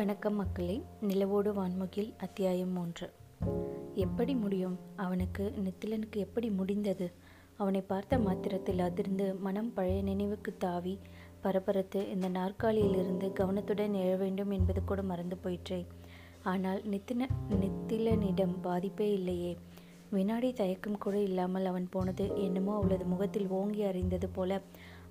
வணக்கம் மக்களே. நிலவோடு வான்முகில் அத்தியாயம் மூன்று. எப்படி முடியும்? அவனுக்கு நித்திலனுக்கு எப்படி முடிந்தது? அவனை பார்த்த மாத்திரத்தில் அதிர்ந்து மனம் பழைய நினைவுக்கு தாவி பரபரத்து இந்த நாற்காலியிலிருந்து கவனத்துடன் எழ வேண்டும் என்பது கூட மறந்து போயிற்றே. ஆனால் நித்தின நித்திலனிடம் பாதிப்பே இல்லையே. வினாடி தயக்கம் கூட இல்லாமல் அவன் போனது என்னமோ அவளது முகத்தில் ஓங்கி அறிந்தது போல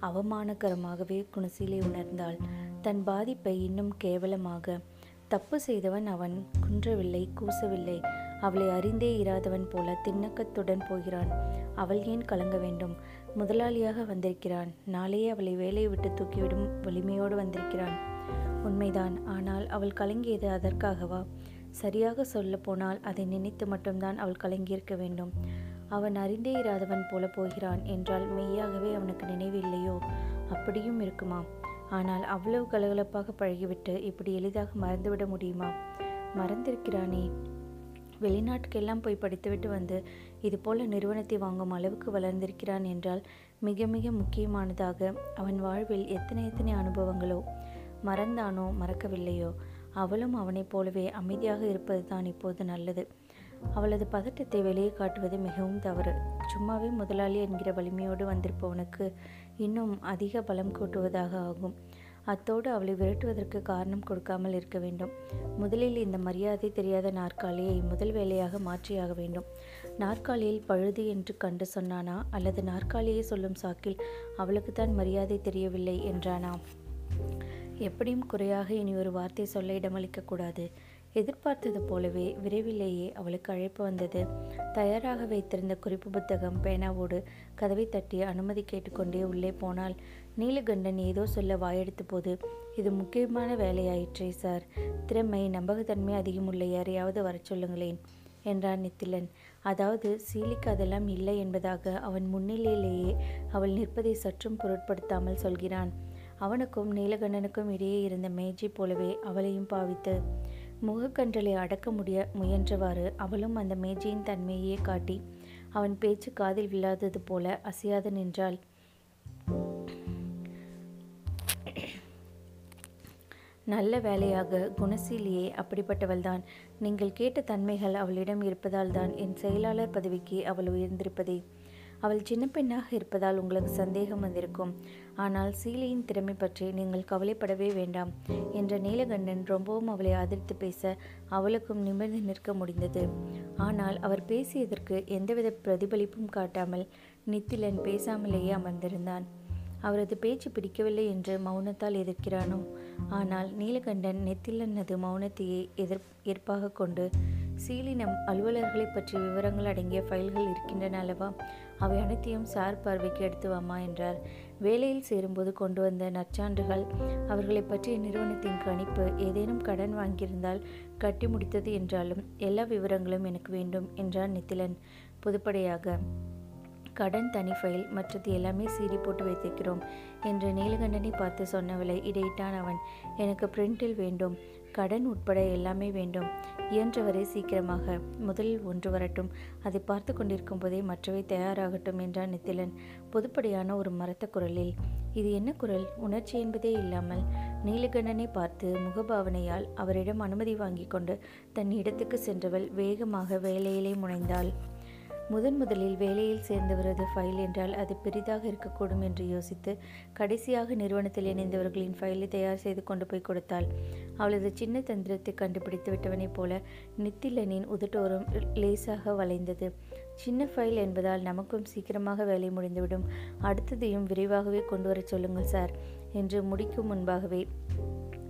அவமானகரமாகவே குணசீலை உணர்ந்தாள். தன் பாதிப்பை இன்னும் கேவலமாக. தப்பு செய்தவன் அவன் குன்றவில்லை கூசவில்லை. அவளை அறிந்தே இராதவன் போல திண்ணக்கத்துடன் போகிறான். அவள் ஏன் கலங்க வேண்டும்? முதலாளியாக வந்திருக்கிறான். நாளையே அவளை வேலையை விட்டு தூக்கிவிடும் வலிமையோடு வந்திருக்கிறான். உண்மைதான். ஆனால் அவள் கலங்கியது அதற்காகவா? சரியாக சொல்ல போனால் அதை நினைத்து மட்டும்தான் அவள் கலங்கியிருக்க வேண்டும். அவன் அறிந்தே இராதவன் போல போகிறான் என்றால் மெய்யாகவே அவனுக்கு நினைவில்லையோ? அப்படியும் இருக்குமா? ஆனால் அவ்வளவு கலகலப்பாக பழகிவிட்டு இப்படி எளிதாக மறந்துவிட முடியுமா? மறந்திருக்கிறானே. வெளிநாட்டுக்கெல்லாம் போய் படித்துவிட்டு வந்து இதுபோல நிறுவனத்தை வாங்கும் அளவுக்கு வளர்ந்திருக்கிறான் என்றால் மிக மிக முக்கியமானதாக அவன் வாழ்வில் எத்தனை எத்தனை அனுபவங்களோ? மறந்தானோ? மறக்கவில்லையோ? அவளும் அவனைப் போலவே அமைதியாக இருப்பதுதான் இப்போது நல்லது. அவளது பதட்டத்தை வெளியே காட்டுவது மிகவும் தவறு. சும்மாவே முதலாளி என்கிற வலிமையோடு வந்திருப்பவனுக்கு இன்னும் அதிக பலம் கூட்டுவதாக ஆகும். அத்தோடு அவளை விரட்டுவதற்கு காரணம் கொடுக்காமல் இருக்க வேண்டும். முதலில் இந்த மரியாதை தெரியாத நாற்காலியை முதல் வேலையாக மாற்றியாக வேண்டும். நாற்காலியில் பழுது என்று கண்டு சொன்னானா? அல்லது நாற்காலியை சொல்லும் சாக்கில் அவளுக்குத்தான் மரியாதை தெரியவில்லை என்றானா? எப்படியும் குறையாக இனி ஒரு வார்த்தை சொல்ல இடமளிக்கக்கூடாது எதிர்பார்த்தது போலவே விரைவிலேயே அவளுக்கு அழைப்பு வந்தது. தயாராக வைத்திருந்த குறிப்பு புத்தகம் பேனாவோடு கதவை தட்டி அனுமதி கேட்டுக்கொண்டே உள்ளே போனால் நீலகண்டன் ஏதோ சொல்ல வாயெடுத்த போது இது முக்கியமான வேலையாயிற்றே சார். திறமை நம்பகத்தன்மை அதிகமுள்ள யாரையாவது வரச் சொல்லுங்களேன் என்றான் நித்திலன். அதாவது சீலிக்கு அதெல்லாம் இல்லை என்பதாக அவன் முன்னிலையிலேயே அவள் நிற்பதை சற்றும் பொருட்படுத்தாமல் சொல்கிறான். அவனுக்கும் நீலகண்டனுக்கும் இடையே இருந்த மேஜை போலவே அவளையும் பாவித்து முகக்கன்றலை அடக்க முடிய முயன்றவாறு அவளும் அந்த மேஜையின் தன்மையே காட்டி அவன் பேச்சு காதில் விழாதது போல அசையாது நின்றாள். நல்ல வேலையாக குணசீலியே அப்படிப்பட்டவள்தான். நீங்கள் கேட்ட தன்மைகள் அவளிடம் இருப்பதால் தான் என் செயலாளர் பதவிக்கு அவள் உயர்ந்திருப்பதே. அவள் சின்ன பெண்ணாக இருப்பதால் உங்களுக்கு சந்தேகம் வந்திருக்கும். ஆனால் சீலையின் திறமை பற்றி நீங்கள் கவலைப்படவே வேண்டாம் என்ற நீலகண்டன் ரொம்பவும் அவளை ஆதரித்து பேச அவளுக்கும் நிமிர்ந்து நிற்க முடிந்தது. ஆனால் அவர் பேசியதற்கு எந்தவித பிரதிபலிப்பும் காட்டாமல் நித்திலன் பேசாமலேயே அமர்ந்திருந்தான். அவரது பேச்சு பிடிக்கவில்லை என்று மௌனத்தால் எதிர்க்கிறானோ? ஆனால் நீலகண்டன் நெத்திலனது மௌனத்தையே எதிர் ஏற்பாக கொண்டு சீலினம் அலுவலர்களை பற்றி விவரங்கள் அடங்கிய ஃபைல்கள் இருக்கின்றன அல்லவா? அவை அனைத்தையும் சார் பார்வைக்கு எடுத்து வாமா என்றார். வேலையில் சேரும்போது கொண்டு வந்த நற்சான்றுகள் அவர்களை பற்றிய நிறுவனத்தின் கணிப்பு ஏதேனும் கடன் வாங்கியிருந்தால் கட்டி முடித்தது என்றாலும் எல்லா விவரங்களும் எனக்கு வேண்டும் என்றான் நித்திலன். பொதுப்படையாக கடன் தனி ஃபைல் மற்றது எல்லாமே சீடி போட்டு வைத்திருக்கிறோம் என்று நீலகண்டனை பார்த்து சொன்னவளை இடையிட்டான் அவன். எனக்கு பிரிண்டில் வேண்டும். கடன் உட்பட எல்லாமே வேண்டும். இயன்றவரை சீக்கிரமாக. முதலில் ஒன்று வரட்டும். அதை பார்த்து கொண்டிருக்கும் போதே மற்றவை தயாராகட்டும் என்றான் நித்திலன். பொதுப்படையான ஒரு மரத்த குரலில் இது என்ன குரல்? உணர்ச்சி என்பதே இல்லாமல். நீலகண்டனை பார்த்து முகபாவனையால் அவரிடம் அனுமதி வாங்கி கொண்டு தன் இடத்துக்கு சென்றவள் வேகமாக வேலையிலே முனைந்தாள். முதன் முதலில் வேலையில் சேர்ந்தவரது ஃபைல் என்றால் அது பெரிதாக இருக்கக்கூடும் என்று யோசித்து கடைசியாக நிறுவனத்தில் இணைந்தவர்களின் ஃபைலை தயார் செய்து கொண்டு போய் கொடுத்தாள். அவளது சின்ன தந்திரத்தை கண்டுபிடித்து விட்டவனைப் போல நித்திலனின் உதட்டோரம் லேசாக வளைந்தது. சின்ன ஃபைல் என்பதால் நமக்கும் சீக்கிரமாக வேலை முடிந்துவிடும். அடுத்ததையும் விரைவாகவே கொண்டு வரச் சொல்லுங்கள் சார் என்று முடிக்கும் முன்பாகவே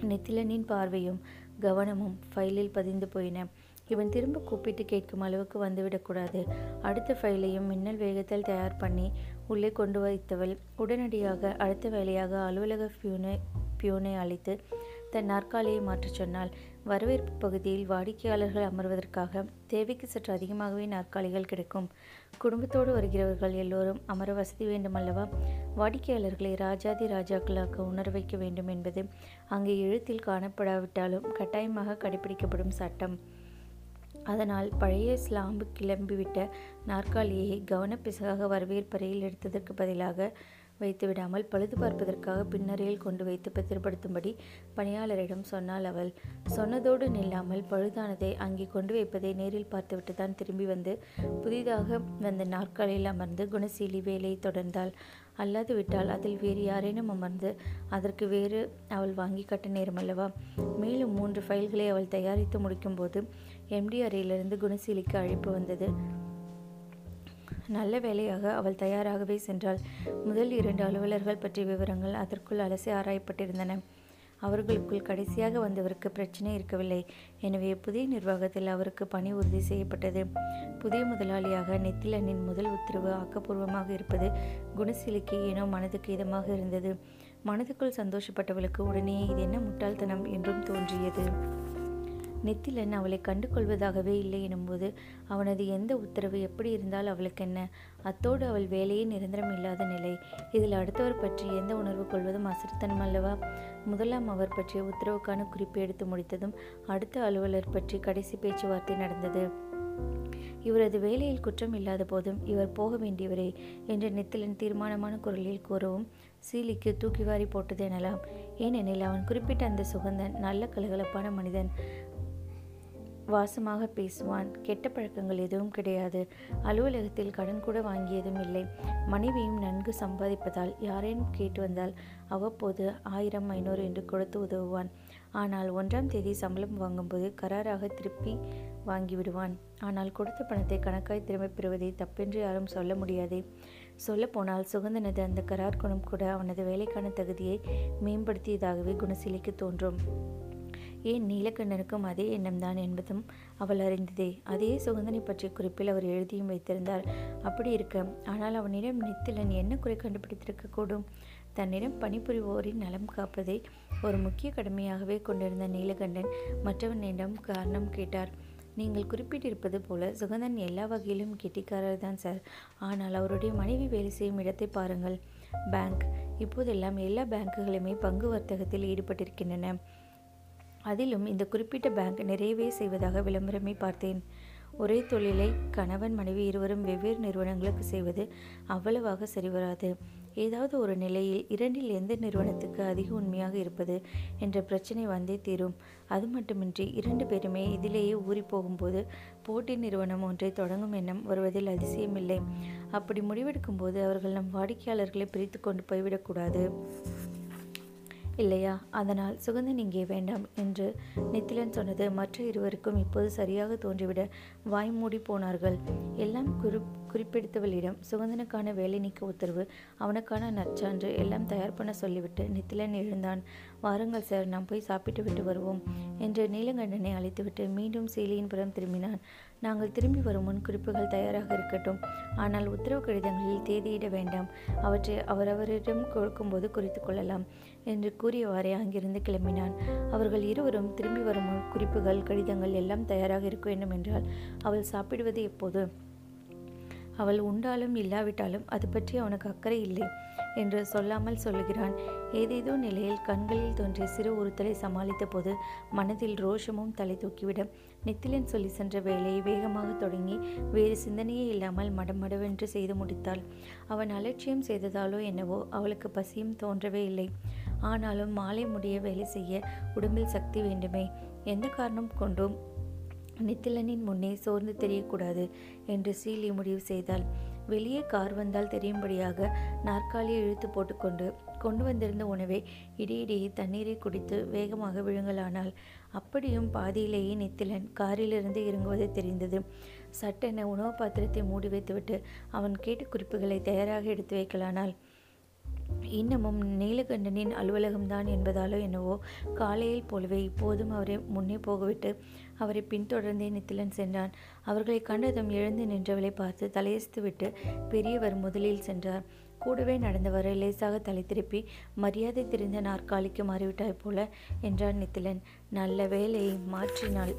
நித்திலனின் பார்வையும் கவனமும் ஃபைலில் பதிந்து போயின. இவன் திரும்ப கூப்பிட்டு கேட்கும் அளவுக்கு வந்துவிடக்கூடாது. அடுத்த ஃபைலையும் மின்னல் வேகத்தில் தயார் பண்ணி உள்ளே கொண்டு வைத்தவள் உடனடியாக அடுத்த வேலையாக அலுவலக பியூனை பியூனை அழைத்து தன் நாற்காலியை மாற்றச் சொன்னால் வரவேற்பு பகுதியில் வாடிக்கையாளர்கள் அமர்வதற்காக தேவைக்கு சற்று அதிகமாகவே நாற்காலிகள் கிடைக்கும். குடும்பத்தோடு வருகிறவர்கள் எல்லோரும் அமர வசதி வேண்டுமல்லவா? வாடிக்கையாளர்களை ராஜாதி ராஜாக்களாக உணர வைக்க வேண்டும் என்பது அங்கே எழுத்தில் காணப்படாவிட்டாலும் கட்டாயமாக கடைபிடிக்கப்படும் சட்டம். அதனால் பழைய ஸ்லாம்பு கிளம்பிவிட்ட நாற்காலியை கவனப்பிசகாக வரவேற்பறையில் எடுத்ததற்கு பதிலாக வைத்து விடாமல் பழுது பார்ப்பதற்காக பின்னரையில் கொண்டு வைத்து பத்திரப்படுத்தும்படி பணியாளரிடம் சொன்னாள் அவள். சொன்னதோடு நில்லாமல் பழுதானதை அங்கே கொண்டு வைப்பதை நேரில் பார்த்துவிட்டு தான் திரும்பி வந்து புதிதாக வந்த நாற்காலியில் அமர்ந்து குணசீலி வேலையை தொடர்ந்தாள். அல்லாது விட்டால் அதில் வேறு யாரேனும் அமர்ந்து அதற்கு வேறு அவள் வாங்கி கட்ட நேரமல்லவா மேலும் மூன்று ஃபைல்களை அவள் தயாரித்து முடிக்கும்போது எம்டி அறையிலிருந்து குணசீலிக்கு அழைப்பு வந்தது. நல்ல வேலையாக அவள் தயாராகவே சென்றாள். முதல் இரண்டு அலுவலர்கள் பற்றிய விவரங்கள் அதற்குள் அலசி ஆராயப்பட்டிருந்தன. அவர்களுக்குள் கடைசியாக வந்தவருக்கு பிரச்சனை இருக்கவில்லை. எனவே புதிய நிர்வாகத்தில் அவருக்கு பணி உறுதி செய்யப்பட்டது. புதிய முதலாளியாக நெத்திலனின் முதல் உத்தரவு ஆக்கப்பூர்வமாக இருப்பது குணசீலிக்கு ஏனோ மனதுக்கு இதமாக இருந்தது. மனதுக்குள் சந்தோஷப்பட்டவளுக்கு உடனே இது என்ன முட்டாள்தனம் என்றும் தோன்றியது. நெத்திலன் அவளை கண்டு கொள்வதாகவே இல்லை எனும்போது அவனது எந்த உத்தரவு எப்படி இருந்தால் அவளுக்கு என்ன அத்தோடு அவள் வேலையே நிரந்தரம் இல்லாத நிலை. இதில் அடுத்தவர் பற்றி எந்த உணர்வு கொள்வதும் அசர்த்தனம் அல்லவா? முதலாம் அவர் பற்றிய உத்தரவுக்கான குறிப்பு எடுத்து முடித்ததும் அடுத்த அலுவலர் பற்றி கடைசி பேச்சுவார்த்தை நடந்தது. இவரது வேலையில் குற்றம் இல்லாத போதும் இவர் போக வேண்டியவரே என்று நித்திலன் தீர்மானமான குரலில் கூறவும் சீலிக்கு தூக்கி வாரி போட்டது எனலாம். ஏனெனில் அவன் குறிப்பிட்ட அந்த சுகந்தன் நல்ல கலகலப்பான மனிதன். வாசமாக பேசுவான். கெட்ட பழக்கங்கள் எதுவும் கிடையாது. அலுவலகத்தில் கடன் கூட வாங்கியதும் இல்லை. மனைவியும் நன்கு சம்பாதிப்பதால் யாரேனும் கேட்டு வந்தால் அவ்வப்போது ஆயிரம் ஐநூறு என்று கொடுத்து உதவுவான். ஆனால் ஒன்றாம் தேதி சம்பளம் வாங்கும்போது கராராக திருப்பி வாங்கிவிடுவான். ஆனால் கொடுத்த பணத்தை கணக்காய் திரும்பப் பெறுவதை தப்பென்று யாரும் சொல்ல முடியாதே. சொல்லப்போனால் சுகந்தனது அந்த கரார் குணம் கூட அவனது வேலைக்கான தகுதியை மேம்படுத்தியதாகவே குணசீலிக்கு தோன்றும். ஏன் நீலக்கண்ணனுக்கும் அதே எண்ணம்தான் என்பதும் அவள் அறிந்ததே. அதே சுகந்தனை பற்றிய குறிப்பில் அவர் எழுதியும் வைத்திருந்தார். அப்படி இருக்க ஆனால் அவனிடம் நித்திலன் என்ன குறை கண்டுபிடித்திருக்கக்கூடும்? தன்னிடம் பணிபுரிவோரின் நலம் காப்பதை ஒரு முக்கிய கடமையாகவே கொண்டிருந்த நீலகண்டன் மற்றவனிடம் காரணம் கேட்டார். நீங்கள் குறிப்பிட்டிருப்பது போல சுகந்தன் எல்லா வகையிலும் கெட்டிக்காரர் தான் சார் ஆனால் அவருடைய மனைவி வேலை செய்யும் இடத்தை பாருங்கள். பேங்க் இப்போதெல்லாம் எல்லா பேங்குகளுமே பங்கு வர்த்தகத்தில் ஈடுபட்டிருக்கின்றன. அதிலும் இந்த குறிப்பிட்ட பேங்க் நிறையவே செய்வதாக விளம்பரமே பார்த்தேன். ஒரே தொழிலை கணவன் மனைவி இருவரும் வெவ்வேறு நிறுவனங்களுக்கு செய்வது அவ்வளவாக சரிவராது. ஏதாவது ஒரு நிலையில் இரண்டில் எந்த நிறுவனத்துக்கு அதிக உண்மையாக இருப்பது என்ற பிரச்சனை வந்தே தீரும். அது மட்டுமின்றி இரண்டு பேருமே இதிலேயே ஊறி போகும்போது போட்டி நிறுவனம் ஒன்றை தொடங்கும் எண்ணம் வருவதில் அதிசயமில்லை. அப்படி முடிவெடுக்கும் போது அவர்கள் நம் வாடிக்கையாளர்களை பிரித்து கொண்டு போய்விடக்கூடாது. இல்லையா? அதனால் சுகந்தன் இங்கே வேண்டாம் என்று நித்திலன் சொன்னது மற்ற இருவருக்கும் இப்போது சரியாக தோன்றிவிட வாய் மூடி போனார்கள். எல்லாம் குறி குறிப்பிடுத்தவளிடம் சுகந்தனுக்கான வேலை நீக்க உத்தரவு அவனுக்கான நற்சான்று எல்லாம் தயார் பண்ண சொல்லிவிட்டு நித்திலன் எழுந்தான். வாருங்கள் சார் நாம் போய் சாப்பிட்டு விட்டு வருவோம் என்று நீலகண்டனை அழைத்துவிட்டு மீண்டும் சீலியின் புறம் திரும்பினான். நாங்கள் திரும்பி வரும் முன் குறிப்புகள் தயாராக இருக்கட்டும். ஆனால் உத்தரவு கடிதங்களில் தேதியிட வேண்டாம். அவற்றை அவரவரிடம் கொடுக்கும்போது குறித்து கொள்ளலாம். என்று கூறியவாறே அங்கிருந்து கிளம்பினான். அவர்கள் இருவரும் திரும்பி வரும் குறிப்புகள் கடிதங்கள் எல்லாம் தயாராக இருக்க வேண்டும் என்றால் அவள் சாப்பிடுவது எப்போது? அவள் உண்டாலும் இல்லாவிட்டாலும் அது பற்றி அவனுக்கு அக்கறை இல்லை என்று சொல்லாமல் சொல்லுகிறான். ஏதேதோ நிலையில் கண்களில் தோன்றிய சிறு உறுத்தலை சமாளித்த போது மனதில் ரோஷமும் தலை தூக்கிவிட நித்திலன் சொல்லி சென்ற வேலையை வேகமாக தொடங்கி வேறு சிந்தனையே இல்லாமல் மடமடவென்று செய்து முடித்தாள். அவன் அலட்சியம் செய்ததாலோ என்னவோ அவளுக்கு பசியும் தோன்றவே இல்லை. ஆனாலும் மாலை முடிய வேலை செய்ய உடம்பில் சக்தி வேண்டுமே. எந்த காரணம் கொண்டும் நித்திலனின் முன்னே சோர்ந்து தெரியக்கூடாது என்று சீலி முடிவு செய்தாள். வெளியே கார் வந்தால் தெரியும்படியாக நாற்காலியை இழுத்து போட்டுக்கொண்டு கொண்டு வந்திருந்த உணவை இடையிடையே தண்ணீரை குடித்து வேகமாக விழுங்கலானாள். அப்படியும் பாதியிலேயே நித்திலன் காரிலிருந்து இறங்குவது தெரிந்தது. சட்டென உணவு பாத்திரத்தை மூடி வைத்துவிட்டு அவன் கேட்ட குறிப்புகளை தயாராக எடுத்து வைக்கலானாள். இன்னமும் நீலகண்டனின் அலுவலகம்தான் என்பதாலோ என்னவோ காலையில் போலவே இப்போதும் அவரை முன்னே போகவிட்டு அவரை பின்தொடர்ந்தே நித்திலன் சென்றான். அவர்களை கண்டதும் எழுந்து நின்றவளை பார்த்து தலையசித்துவிட்டு பெரியவர் முதலில் சென்றார். கூடவே நடந்தவரை லேசாக தலை திருப்பி மரியாதை தெரிந்த நாற்காலிக்கு மாறிவிட்டாய் போல என்றான் நித்திலன். நல்ல வேலையை மாற்றினாள்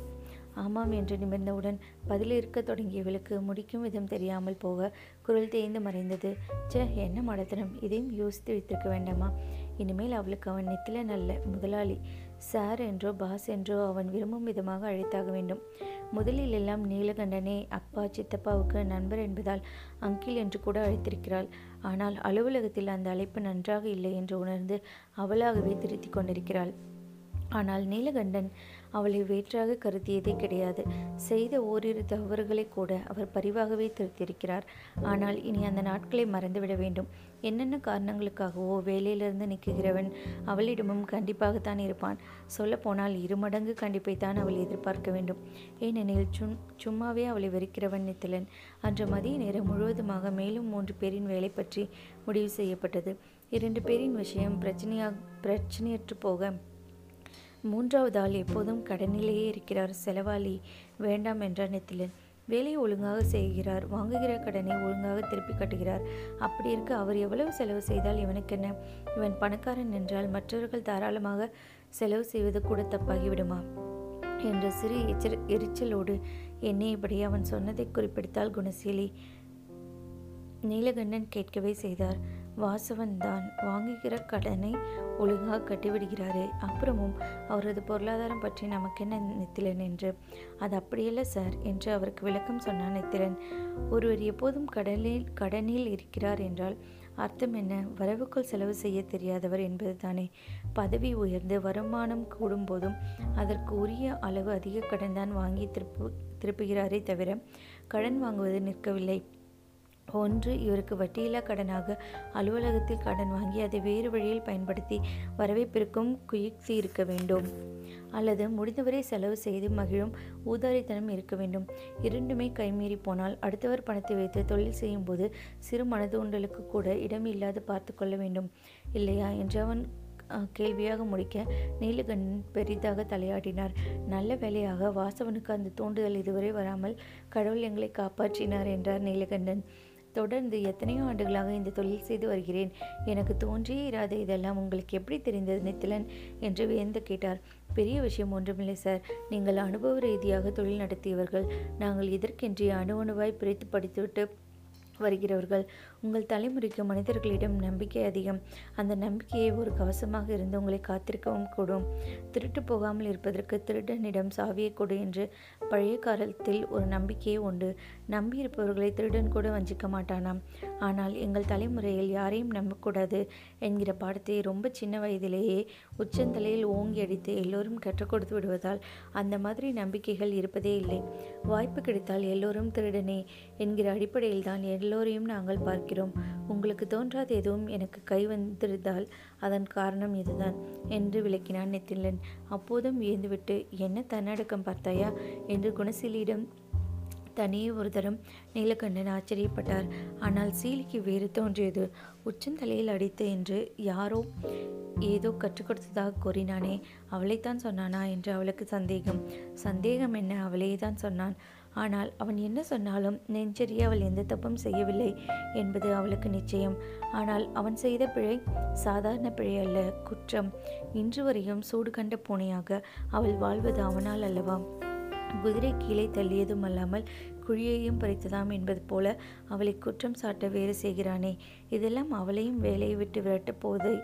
ஆமாம் என்று நிமிர்ந்தவுடன் பதிலிருக்க தொடங்கியவளுக்கு முடிக்கும் விதம் தெரியாமல் போக குரல் தேய்ந்து மறைந்தது. சே என்ன மடத்தனம். இதையும் யோசித்து வைத்திருக்க வேண்டாமா? இனிமேல் அவளுக்கு அவன் நித்திலன் அல்ல முதலாளி. சார் என்றோ பாஸ் என்றோ அவன் விரும்பும் விதமாக அழைத்தாக வேண்டும். முதலில் எல்லாம் நீலகண்டனே. அப்பா சித்தப்பாவுக்கு நண்பர் என்பதால் அங்கிள் என்று கூட அழைத்திருக்கிறாள். ஆனால் அலுவலகத்தில் அந்த அழைப்பு நன்றாக இல்லை என்று உணர்ந்து அவளாகவே திருத்திக் கொண்டிருக்கிறாள். ஆனால் நீலகண்டன் அவளை வேற்றாக கருதியதே கிடையாது. செய்த ஓரிரு தவறுகளை கூட அவர் பரிவாகவே திருத்தியிருக்கிறார் ஆனால் இனி அந்த நாட்களை மறந்துவிட வேண்டும். என்னென்ன காரணங்களுக்காகவோ வேலையிலிருந்து நிற்குகிறவன் அவளிடமும் கண்டிப்பாகத்தான் இருப்பான். சொல்லப்போனால் இருமடங்கு கண்டிப்பைத்தான் அவள் எதிர்பார்க்க வேண்டும். ஏனெனில் சும் சும்மாவே அவளை வெறுக்கிறவன் நித்திலன். அன்று மதிய நேரம் முழுவதுமாக மேலும் மூன்று பேரின் வேலை பற்றி முடிவு செய்யப்பட்டது. இரண்டு பேரின் விஷயம் பிரச்சனையாக பிரச்சனையற்று போக மூன்றாவது ஆள் எப்போதும் கடனிலேயே இருக்கிறார். செலவாளி வேண்டாம் என்றார் நெத்திலன் வேலையை ஒழுங்காக செய்கிறார். வாங்குகிற கடனை ஒழுங்காக திருப்பி கட்டுகிறார். அப்படி இருக்க அவர் எவ்வளவு செலவு செய்தால் இவனுக்கு என்ன இவன் பணக்காரன் என்றால் மற்றவர்கள் தாராளமாக செலவு செய்வது கூட தப்பாகிவிடுமா? என்ற சிறு எச்சரி எரிச்சலோடு எண்ணியபடி அவன் சொன்னதை குறிப்பிடுத்தால் குணசீலி. நீலகண்டன் கேட்கவே செய்தார். வாசவன் தான் வாங்குகிற கடனை ஒழுங்காக கட்டிவிடுகிறாரே. அப்புறமும் அவரது பொருளாதாரம் பற்றி நமக்கு என்ன நித்திலன் என்று? அது அப்படியல்ல சார் என்று அவருக்கு விளக்கம் சொன்னான் நித்திலன். ஒருவர் எப்போதும் கடலில் கடனில் இருக்கிறார் என்றால் அர்த்தம் என்ன? வரவுக்குள் செலவு செய்ய தெரியாதவர் என்பது தானே பதவி உயர்ந்து வருமானம் கூடும்போதும் அதற்கு உரிய அளவு அதிக கடன் தான் வாங்கி திருப்பு திருப்புகிறாரே தவிர கடன் வாங்குவது நிற்கவில்லை. ஒன்று இவருக்கு வட்டியில்லா கடனாக அலுவலகத்தில் கடன் வாங்கி அதை வேறு வழியில் பயன்படுத்தி வரவேற்பிற்கும் குயிக்ஸி இருக்க வேண்டும். அல்லது முடிந்தவரை செலவு செய்து மகிழும் ஊதாரித்தனம் இருக்க வேண்டும். இரண்டுமே கைமீறி போனால் அடுத்தவர் பணத்தை வைத்து தொழில் செய்யும்போது சிறு மனதூண்டலுக்கு கூட இடம் இல்லாது பார்த்து கொள்ள வேண்டும். இல்லையா? என்று அவன் கேள்வியாக முடிக்க நீலகண்டன் பெரிதாக தலையாட்டினார். நல்ல வேலையாக வாசவனுக்கு அந்த தூண்டுதல் இதுவரை வராமல் கடவுள் எங்களை காப்பாற்றினார் என்றார் நீலகண்டன். தொடர்ந்து எத்தனையோ ஆண்டுகளாக இந்த தொழில் செய்து வருகிறேன். எனக்கு தோன்றியே இராத இதெல்லாம் உங்களுக்கு எப்படி தெரிந்தது நித்திலன்? என்று வியந்து கேட்டார். பெரிய விஷயம் ஒன்றுமில்லை சார் நீங்கள் அனுபவ ரீதியாக தொழில் நடத்தியவர்கள். நாங்கள் இதற்கென்றே அணு அணுவாய் பிரித்து படித்துவிட்டு வருகிறவர்கள். உங்கள் தலைமுறைக்கு மனிதர்களிடம் நம்பிக்கை அதிகம். அந்த நம்பிக்கையை ஒரு கவசமாக இருந்து உங்களை காத்திருக்கவும் கூடும். திருட்டு போகாமல் இருப்பதற்கு திருடனிடம் சாவியை கொடு என்று பழைய காலத்தில் ஒரு நம்பிக்கையே உண்டு. நம்பியிருப்பவர்களை திருடன் கூட வஞ்சிக்க மாட்டானாம். ஆனால் எங்கள் தலைமுறையில் யாரையும் நம்பக்கூடாது என்கிற பாடத்தை ரொம்ப சின்ன வயதிலேயே உச்சந்தலையில் ஓங்கி அடித்து எல்லோரும் கற்றுக் கொடுத்து விடுவதால் அந்த மாதிரி நம்பிக்கைகள் இருப்பதே இல்லை. வாய்ப்பு கிடைத்தால் எல்லோரும் திருடனே என்கிற அடிப்படையில் தான் எல்லோரையும் நாங்கள் பார்க்கிறோம். உங்களுக்கு தோன்றாத எதுவும் எனக்கு கை வந்திருந்தால் அதன் காரணம் இதுதான் என்று விளக்கினான் நெத்திலன். அப்போதும் வியந்துவிட்டு என்ன தன்னடக்கம் பார்த்தாயா? என்று குணசீலியிடம் தனியே ஒரு தரம் நீலகண்டன் ஆச்சரியப்பட்டார். ஆனால் சீலிக்கு வேறு தோன்றியது. உச்சந்தலையில் அடித்து என்று யாரோ ஏதோ கற்றுக் கொடுத்ததாக கூறினானே அவளைத்தான் சொன்னானா? என்று அவளுக்கு சந்தேகம். சந்தேகம் என்ன? அவளையே தான் சொன்னான். ஆனால் அவன் என்ன சொன்னாலும் நெஞ்சறிய அவள் எந்த தப்பும் செய்யவில்லை என்பது அவளுக்கு நிச்சயம். ஆனால் அவன் செய்த பிழை சாதாரண பிழை அல்ல குற்றம். இன்று வரையும் சூடு கண்ட பூனையாக அவள் வாழ்வது அவனால் அல்லவா? குதிரை கீழே தள்ளியதும் அல்லாமல் குழியையும் பறித்ததாம் என்பது போல அவளை குற்றம் சாட்ட வேறு செய்கிறானே. இதெல்லாம் அவளையும் வேலையை விட்டு விரட்டப் போவதை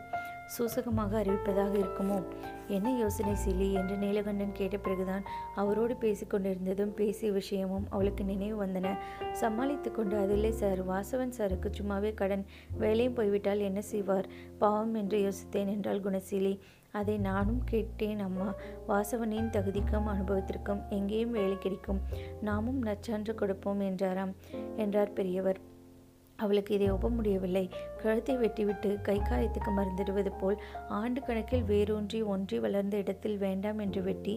சூசகமாக அறிவிப்பதாக இருக்குமோ? என்ன யோசனை சிலி? என்று நீலகண்டன் கேட்ட பிறகுதான் அவரோடு பேசிக்கொண்டிருந்ததும் பேசிய விஷயமும் அவளுக்கு நினைவு வந்தன. சமாளித்து கொண்டு அதில்லை சார். வாசவன் சாருக்கு சும்மாவே கடன். வேலையும் போய்விட்டால் என்ன செய்வார்? பாவம் என்று யோசித்தேன் என்றாள் குணசீலி. அதை நானும் கேட்டேன் அம்மா. வாசவனின் தகுதிக்கும் அனுபவத்திற்கும் எங்கேயும் வேலை கிடைக்கும். நாமும் நச்சான்று கொடுப்போம் என்றாராம். என்றார் பெரியவர். அவளுக்கு இதை ஒப்ப முடியவில்லை. கழுத்தை வெட்டிவிட்டு கை காயத்துக்கு மருந்திடுவது போல் ஆண்டு கணக்கில் வேரூன்றி ஒன்றி வளர்ந்த இடத்தில் வேண்டாம் என்று வெட்டி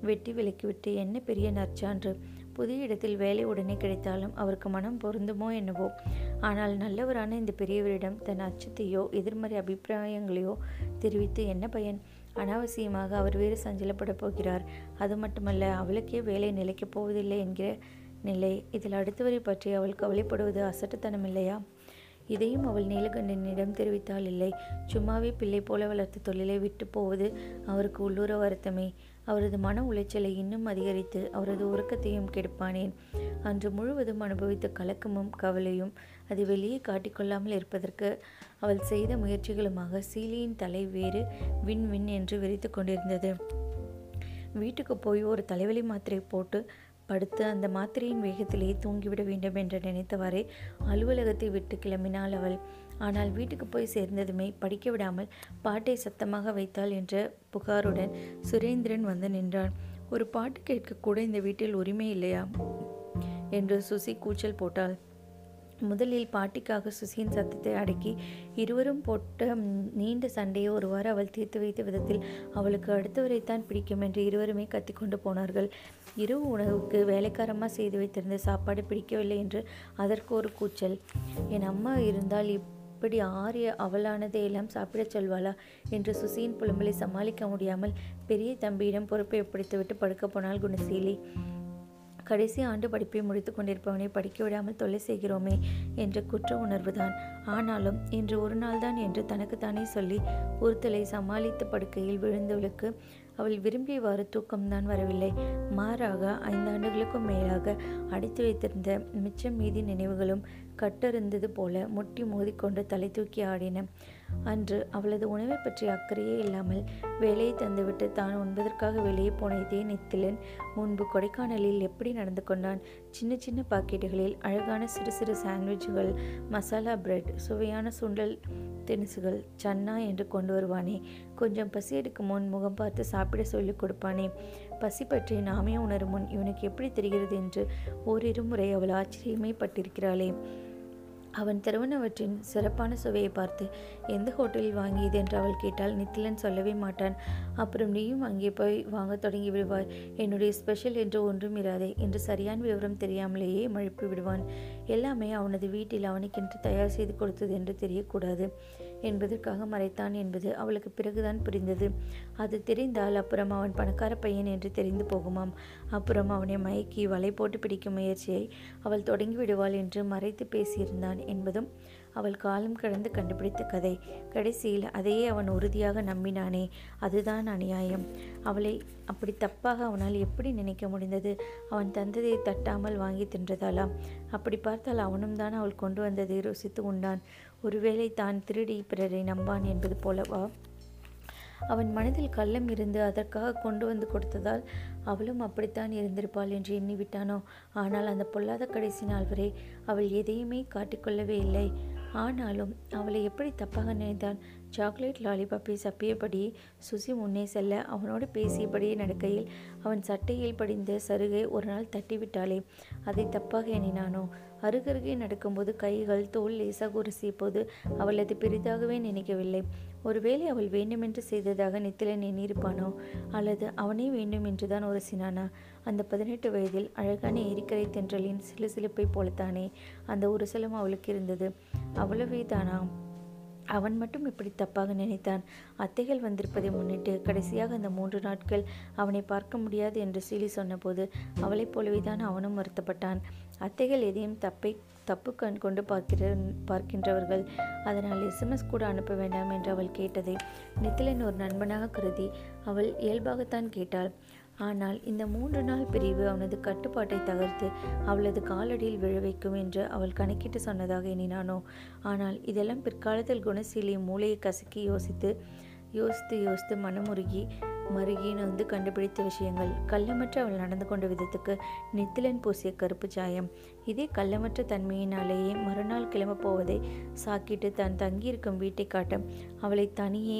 வெட்டி விலக்கிவிட்டு என்ன பெரிய நற்சான்று? புதிய இடத்தில் வேலை உடனே கிடைத்தாலும் அவருக்கு மனம் பொருந்துமோ என்னவோ? ஆனால் நல்லவரான இந்த பெரியவரிடம் தன் அச்சத்தையோ எதிர்மறை அபிப்பிராயங்களையோ தெரிவித்து என்ன பயன்? அனாவசியமாக அவர் வேறு சஞ்சலப்பட போகிறார். அது மட்டுமல்ல அவளுக்கே வேலை நிலைக்கப் போவதில்லை என்கிற நிலை இதில் அடுத்தவரை பற்றி அவள் கவலைப்படுவது அசட்டுத்தனம் இல்லையா? இதையும் அவள் நீலகண்டனிடம் தெரிவித்தால் இல்லை. சும்மாவே பிள்ளை போல வளர்த்த தொழிலை விட்டு போவது அவருக்கு உள்ளூர வருத்தமே. அவரது மன உளைச்சலை இன்னும் அதிகரித்து அவரது உறக்கத்தையும் கெடுப்பானேன். அன்று முழுவதும் அனுபவித்த கலக்கமும் கவலையும் அது வெளியே காட்டிக்கொள்ளாமல் இருப்பதற்கு அவள் செய்த முயற்சிகளுமாக சீலியின் தலை வேறு வின் வின் என்று விரித்து கொண்டிருந்தது. வீட்டுக்கு போய் ஒரு தலைவலி மாத்திரை போட்டு படுத்து அந்த மாத்திரையின் வேகத்திலேயே தூங்கிவிட வேண்டும் என்று நினைத்தவாறே அலுவலகத்தை விட்டு கிளம்பினாள் அவள். ஆனால் வீட்டுக்கு போய் சேர்ந்ததுமே படிக்க விடாமல் பாட்டை சத்தமாக வைத்தாள் என்ற புகாருடன் சுரேந்திரன் வந்து நின்றான். ஒரு பாட்டு கேட்கக்கூட இந்த வீட்டில் உரிமை இல்லையா? என்று சுசி கூச்சல் போட்டாள். முதலில் பாட்டிக்காக சுசியின் சத்தத்தை அடக்கி இருவரும் போட்ட நீண்ட சண்டையை ஒருவாறு அவள் தீர்த்து வைத்த விதத்தில் அவளுக்கு அடுத்தவரைத்தான் பிடிக்கும் என்று இருவருமே கத்திக்கொண்டு போனார்கள். இரவு உணவுக்கு வேலைக்காரமாக செய்து வைத்திருந்த சாப்பாடு பிடிக்கவில்லை என்று அதற்கு ஒரு கூச்சல். என் அம்மா இருந்தால் இப்படி ஆரிய அவளானதை எல்லாம் சாப்பிடச் சொல்வாளா? என்று சுசியின் புலம்பலை சமாளிக்க முடியாமல் பெரிய தம்பியிடம் பொறுப்பை ஒப்படைத்துவிட்டு படுக்க போனாள் குணசீலி. கடைசி ஆண்டு படிப்பை முடித்து கொண்டிருப்பவனை படிக்க விடாமல் தொல்லை செய்கிறோமே என்ற குற்ற உணர்வுதான். ஆனாலும் இன்று ஒரு நாள்தான் என்று தனக்குத்தானே சொல்லி ஒருத்தலை சமாளித்து படுக்கையில் விழுந்தவளுக்கு அவள் விரும்பியவாறு தூக்கம்தான் வரவில்லை. மாறாக ஐந்தாண்டுகளுக்கும் மேலாக அடித்து வைத்திருந்த மிச்சம் மீதி நினைவுகளும் கட்டறிந்தது போல முட்டி மோதிக்கொண்டு தலை தூக்கி ஆடின அன்று அவளது உணவை பற்றிய அக்கறையே இல்லாமல் வேலையை தந்துவிட்டு தான் உண்பதற்காக வெளியே போன இதே நித்திலன் முன்பு கொடைக்கானலில் எப்படி நடந்து கொண்டான்? சின்ன சின்ன பாக்கெட்டுகளில் அழகான சிறு சிறு சாண்ட்விச்சுகள் மசாலா பிரெட் சுவையான சுண்டல் தினுசுகள் சன்னா என்று கொண்டு வருவானே. கொஞ்சம் பசி எடுக்கும் முன் முகம் பார்த்து சாப்பிட சொல்லிக் கொடுப்பானே. பசி பற்றி நாமே உணரும் முன் இவனுக்கு எப்படி தெரிகிறது என்று ஓரிரு முறை அவள் ஆச்சரியமே பட்டிருக்கிறாளே அவன் தருவனவற்றின் சிறப்பான சுவையை பார்த்து எந்த ஹோட்டலில் வாங்கியது? என்று அவள் கேட்டால் நித்திலன் சொல்லவே மாட்டான். அப்புறம் நீயும் அங்கே போய் வாங்க தொடங்கி விடுவாய். என்னுடைய ஸ்பெஷல் என்று ஒன்றும் இராதே என்று சரியான விவரம் தெரியாமலேயே மழுப்பி விடுவான். எல்லாமே அவனது வீட்டில் அவனுக்கென்று தயார் செய்து கொடுத்தது என்று தெரியக்கூடாது. என்பதற்காக மறைத்தான் என்பது அவளுக்கு பிறகுதான் புரிந்தது. அது தெரிந்தால் அப்புறம் அவன் பணக்கார பையன் என்று தெரிந்து போகுமாம். அப்புறம் அவனை மயக்கி வலை போட்டு பிடிக்கும் முயற்சியை அவள் தொடங்கி விடுவாள் என்று மறைத்து பேசியிருந்தான் என்பதும் அவள் காலம் கடந்து கண்டுபிடித்த கதை. கடைசியில் அதையே அவன் உறுதியாக நம்பினானே. அதுதான் அநியாயம். அவளை அப்படி தப்பாக அவனால் எப்படி நினைக்க முடிந்தது? அவன் தந்ததை தட்டாமல் வாங்கி தின்றதாலாம் அப்படி பார்த்தால் அவனும் தான் அவள் கொண்டு வந்ததை ருசித்து உண்டான். ஒருவேளை தான் திருடி பிறரை நம்பான் என்பது போலவா? அவன் மனதில் கள்ளம் இருந்து அதற்காக கொண்டு வந்து கொடுத்ததால் அவளும் அப்படித்தான் இருந்திருப்பாள் என்று எண்ணிவிட்டானோ? ஆனால் அந்த பொல்லாத கடைசி நாள் வரை அவள் எதையுமே காட்டிக்கொள்ளவே இல்லை. ஆனாலும் அவளை எப்படி தப்பாக நினைத்தான்? சாக்லேட் லாலிபாப்பை சப்பியபடி சுசி முன்னே செல்ல அவனோடு பேசியபடியே நடக்கையில் அவன் சட்டையில் படிந்த சருகை ஒரு நாள் தட்டிவிட்டாளே. அதை தப்பாக எண்ணினானோ? அருகருகே நடக்கும்போது கைகள் தோல் லேசாக உரசிய போது அவள் அது பெரிதாகவே நினைக்கவில்லை. ஒருவேளை அவள் வேண்டுமென்று செய்ததாக நித்திலன் எண்ணியிருப்பானோ? அல்லது அவனே வேண்டும் என்றுதான் உரசினானா? அந்த பதினெட்டு வயதில் அழகான ஏரிக்கரை தென்றலின் சிலு சிலுப்பை போலத்தானே அந்த உருசலம் அவளுக்கு இருந்தது. அவ்வளவே தானா அவன் மட்டும் இப்படி தப்பாக நினைத்தான். அத்தைகள் வந்திருப்பதை முன்னிட்டு கடைசியாக அந்த மூன்று நாட்கள் அவனை பார்க்க முடியாது என்று சீலி சொன்னபோது அவளைப் போலவே தான் அவனும் வருத்தப்பட்டான். அத்தைகள் எதையும் தப்பை தப்பு கண் கொண்டு பார்க்கிற பார்க்கின்றவர்கள். அதனால் எஸ்எம்எஸ் கூட அனுப்ப வேண்டாம் என்று அவள் கேட்டதை நித்திலன் ஒரு நண்பனாக கருதி அவள் இயல்பாகத்தான் கேட்டாள். ஆனால் இந்த மூன்று நாள் பிரிவு அவனது கட்டுப்பாட்டை தகர்த்து அவளது காலடியில் விழ வைக்கும் என்று அவள் கணக்கிட்டு சொன்னதாக எண்ணினானோ? ஆனால் இதெல்லாம் பிற்காலத்தில் குணசீலி மூளையை கசக்கி யோசித்து யோசித்து யோசித்து மனமுருகி மருகின்னு வந்து கண்டுபிடித்த விஷயங்கள். கள்ளமற்ற அவள் நடந்து கொண்ட விதத்துக்கு நித்திலன் பூசிய கருப்பு சாயம். இதே கள்ளமற்ற தன்மையினாலேயே மறுநாள் கிளம்ப போவதை சாக்கிட்டு தான் தங்கியிருக்கும் வீட்டை காட்ட அவளை தனியே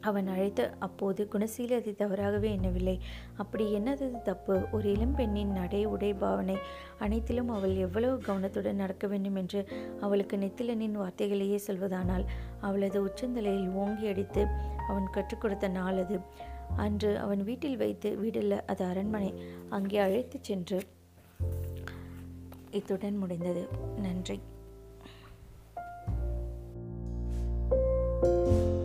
அவன் அழைத்து அப்போது குணசீலி அது தவறாகவே எண்ணவில்லை. அப்படி என்னது தப்பு. ஒரு இளம்பெண்ணின் நடை உடை பாவனை அனைத்திலும் அவள் எவ்வளவு கவனத்துடன் நடக்க வேண்டும் என்று அவளுக்கு நெத்திலனின் வார்த்தைகளையே சொல்வதானால் அவளது உச்சந்தலையில் ஓங்கி அடித்து அவன் கற்றுக் கொடுத்த நாள் அது. அன்று அவன் வீட்டில் வைத்து வீடல்ல அது அரண்மனை. அங்கே அழைத்துச் சென்று இத்துடன் முடிந்தது. நன்றி. thank you